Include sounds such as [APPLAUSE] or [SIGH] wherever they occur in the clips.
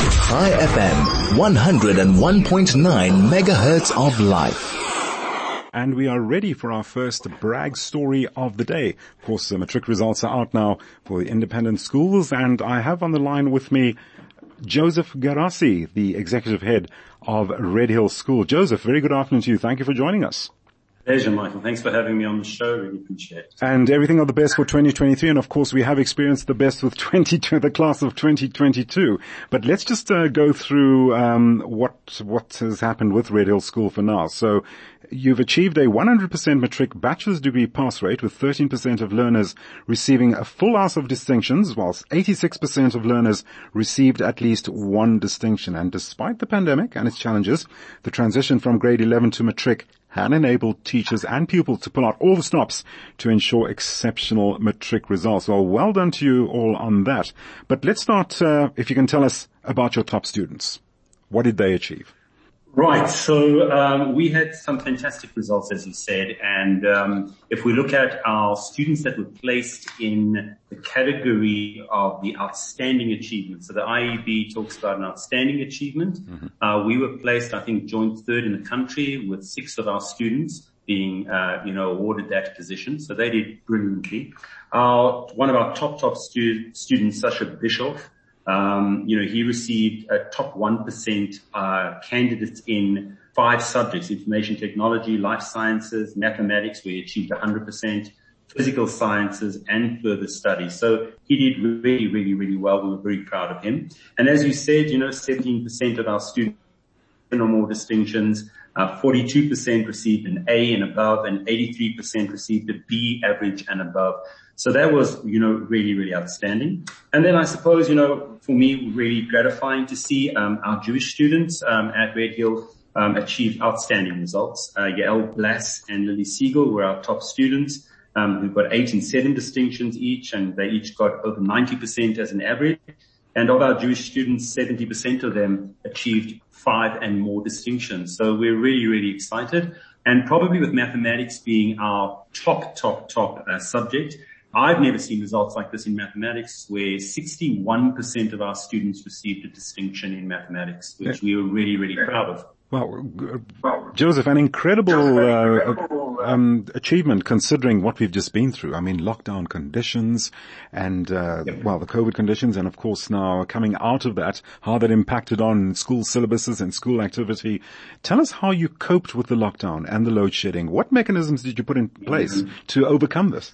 High FM, 101.9 megahertz of life. And we are ready for our first brag story of the day. Of course, the matric results are out now for the independent schools and I have on the line with me Joseph Gerassi, the executive head of Redhill School. Joseph, very good afternoon to you. Thank you for joining us. Pleasure, Michael. Thanks for having me on the show. Really appreciate it. And everything of the best for 2023. And of course, we have experienced the best with [LAUGHS] 20, the class of 2022. But let's just uh, go through um, what what has happened with Redhill School for now. So you've achieved a 100% matric bachelor's degree pass rate with 13% of learners receiving a full house of distinctions, whilst 86% of learners received at least one distinction. And despite the pandemic and its challenges, the transition from grade 11 to matric had enabled teachers and pupils to pull out all the stops to ensure exceptional matric results. Well, well done to you all on that. But let's start, uh, if you can tell us about your top students. What did they achieve? Right. So um, we had some fantastic results, as you said, and um, if we look at our students that were placed in the category of the outstanding achievement, so the IEB talks about an outstanding achievement. Mm-hmm. Uh, we were placed, I think, joint third in the country with six of our students being, uh, you know, awarded that position. So they did brilliantly. Our, one of our top, top stu- students, Sasha Bischoff, um, you know, he received a top 1% uh, candidates in five subjects, information technology, life sciences, mathematics, we achieved 100%, physical sciences and further studies. So he did really, really, really well. We were very proud of him. And as you said, you know, 17% of our students or more distinctions, uh, 42% received an A and above and 83% received a B average and above. So that was, you know, really, really outstanding. And then I suppose, you know, for me, really gratifying to see um, our Jewish students um, at Redhill um, outstanding results. Uh, Yael Blass and Lily Siegel were our top students um, who got eight and seven distinctions each, and they each got over 90% as an average. And of our Jewish students, 70% of them achieved five and more distinctions. So we're really, really excited. And probably with mathematics being our top, top, top uh, subject, I've never seen results like this in mathematics where 61% of our students received a distinction in mathematics, which we were really, really proud of. Well, Joseph, an incredible uh, um, achievement considering what we've just been through. I mean, lockdown conditions and, uh, yep. well, the COVID conditions and of course now coming out of that, how that impacted on school syllabuses and school activity. Tell us how you coped with the lockdown and the load shedding. What mechanisms did you put in place mm-hmm. to overcome this?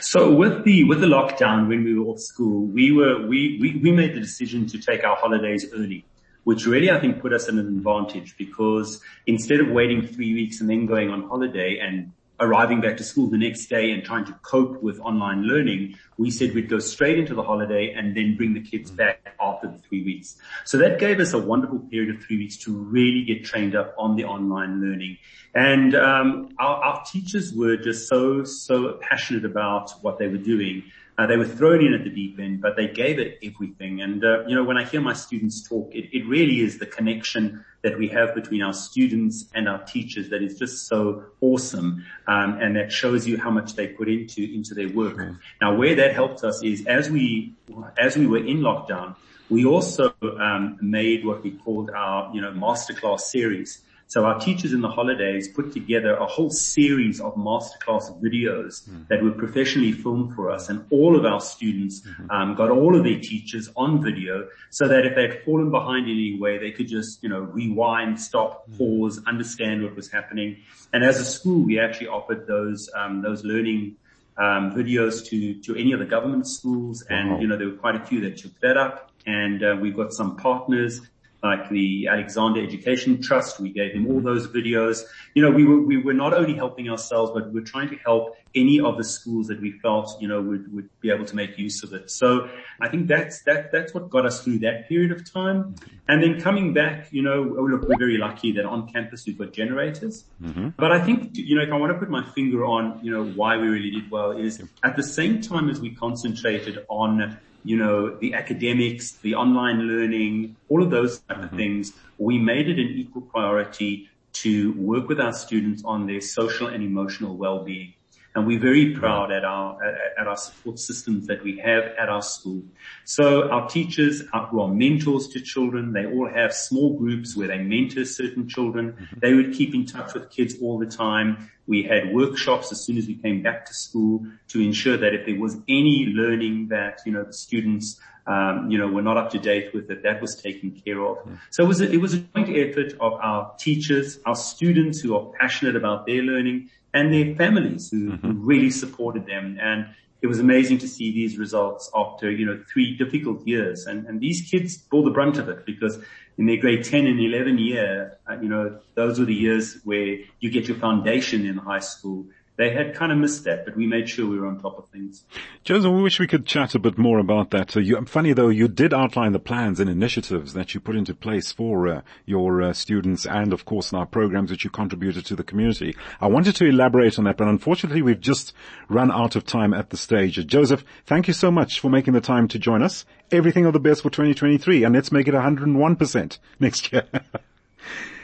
So with the with the lockdown, when we were off school, we were we, we we made the decision to take our holidays early, which really I think put us in an advantage because instead of waiting three weeks and then going on holiday and arriving back to school the next day and trying to cope with online learning, we said we'd go straight into the holiday and then bring the kids back after the three weeks. So that gave us a wonderful period of three weeks to really get trained up on the online learning. And um, our, our teachers were just so, so passionate about what they were doing uh, they were thrown in at the deep end, but they gave it everything. And, uh, you know, when I hear my students talk, it, it really is the connection that we have between our students and our teachers that is just so awesome. Um, and that shows you how much they put into, into their work. Now where that helped us is as we, as we were in lockdown, we also, um, made what we called our, you know, masterclass series. So our teachers in the holidays put together a whole series of masterclass videos mm-hmm. that were professionally filmed for us and all of our students mm-hmm. um, got all of their teachers on video so that if they'd fallen behind in any way, they could just, you know, rewind, stop, mm-hmm. pause, understand what was happening. And as a school, we actually offered those, um, those learning um, videos to, to any of the government schools. And, you know, there were quite a few that took that up. And uh, we've got some partners like the Alexander Education Trust. We gave them all those videos. You know, we were, we were not only helping ourselves, but we were trying to help any of the schools that we felt, you know, would, would be able to make use of it. So I think that's, that, that's what got us through that period of time. And then coming back, you know, oh, look, we're very lucky that on campus we've got generators. Mm-hmm. But I think, you know, if I want to put my finger on, you know, why we really did well is at the same time as we concentrated on you know, the academics, the online learning, all of those type mm-hmm. of things, we made it an equal priority to work with our students on their social and emotional well-being. And we're very proud at our, at, our support systems that we have at our school. So our teachers are, who are mentors to children, they all have small groups where they mentor certain children. Mm-hmm. They would keep in touch with kids all the time. We had workshops as soon as we came back to school to ensure that if there was any learning that, you know, the students um, you know, were not up to date with it. That was taken care of. Mm. So it was a, it was a joint effort of our teachers, our students who are passionate about their learning and their families who, mm-hmm. who really supported them. And it was amazing to see these results after, you know, three difficult years. And, and these kids bore the brunt of it because in their grade 10 and 11 year, uh, you know, those were the years where you get your foundation in high school they had kind of missed that, but we made sure we were on top of things. Joseph, we wish we could chat a bit more about that. So you, funny though, you did outline the plans and initiatives that you put into place for uh, your uh, students and of course our programs that you contributed to the community. I wanted to elaborate on that, but unfortunately we've just run out of time at the stage. Joseph, thank you so much for making the time to join us. Everything of the best for 2023 and let's make it 101% next year. [LAUGHS]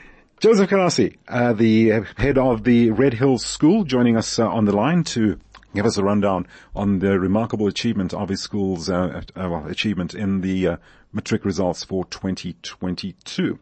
Joseph Gerassi, uh, the head of the Redhills School, joining us uh, on the line to give us a rundown on the remarkable achievement of his school's uh, uh achievement in the uh, matric results for 2022.